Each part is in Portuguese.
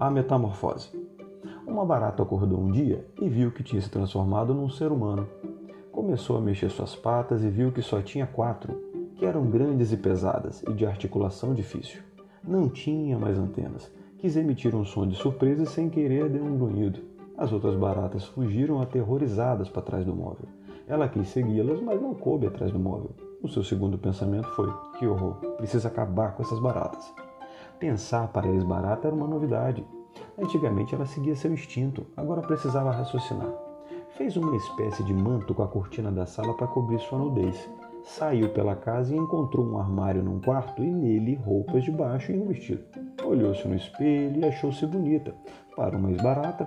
A metamorfose. Uma barata acordou um dia e viu que tinha se transformado num ser humano. Começou a mexer suas patas e viu que só tinha quatro, que eram grandes e pesadas e de articulação difícil. Não tinha mais antenas. Quis emitir um som de surpresa e sem querer deu um grunhido. As outras baratas fugiram aterrorizadas para trás do móvel. Ela quis segui-las, mas não coube atrás do móvel. O seu segundo pensamento foi: que horror, precisa acabar com essas baratas. Pensar para a ex-barata era uma novidade. Antigamente ela seguia seu instinto, agora precisava raciocinar. Fez uma espécie de manto com a cortina da sala para cobrir sua nudez. Saiu pela casa e encontrou um armário num quarto e nele roupas de baixo e um vestido. Olhou-se no espelho e achou-se bonita. Para uma ex-barata,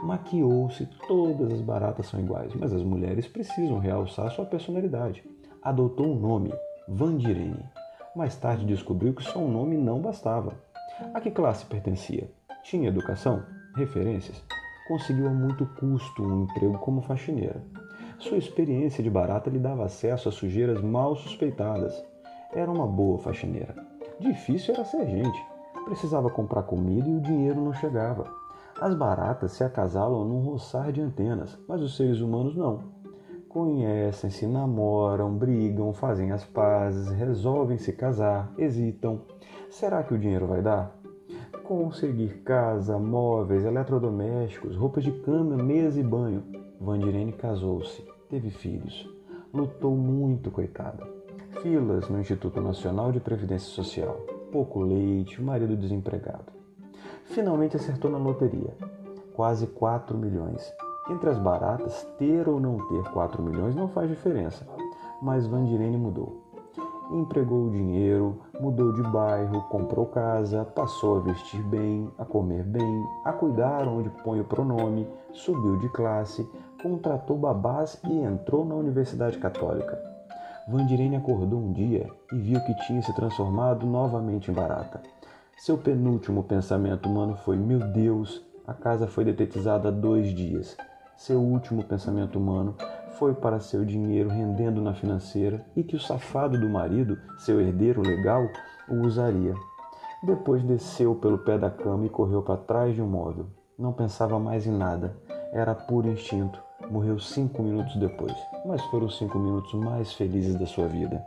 maquiou-se. Todas as baratas são iguais, mas as mulheres precisam realçar sua personalidade. Adotou um nome, Vandirene. Mais tarde descobriu que só um nome não bastava. A que classe pertencia? Tinha educação? Referências? Conseguiu a muito custo um emprego como faxineira. Sua experiência de barata lhe dava acesso a sujeiras mal suspeitadas. Era uma boa faxineira. Difícil era ser gente. Precisava comprar comida e o dinheiro não chegava. As baratas se acasalam num roçar de antenas, mas os seres humanos não conhecem-se, namoram, brigam, fazem as pazes, resolvem se casar, hesitam. Será que o dinheiro vai dar? Conseguir casa, móveis, eletrodomésticos, roupas de cama, mesa e banho. Vandirene casou-se, teve filhos. Lutou muito, coitada. Filas no Instituto Nacional de Previdência Social. Pouco leite, marido desempregado. Finalmente acertou na loteria. Quase 4 milhões. Entre as baratas, ter ou não ter 4 milhões não faz diferença, mas Vandirene mudou. Empregou o dinheiro, mudou de bairro, comprou casa, passou a vestir bem, a comer bem, a cuidar onde põe o pronome, subiu de classe, contratou babás e entrou na Universidade Católica. Vandirene acordou um dia e viu que tinha se transformado novamente em barata. Seu penúltimo pensamento humano foi: Meu Deus, a casa foi detetizada há dois dias. Seu último pensamento humano foi para seu dinheiro rendendo na financeira e que o safado do marido, seu herdeiro legal, o usaria. Depois desceu pelo pé da cama e correu para trás de um móvel. Não pensava mais em nada. Era puro instinto. Morreu cinco minutos depois, mas foram os cinco minutos mais felizes da sua vida.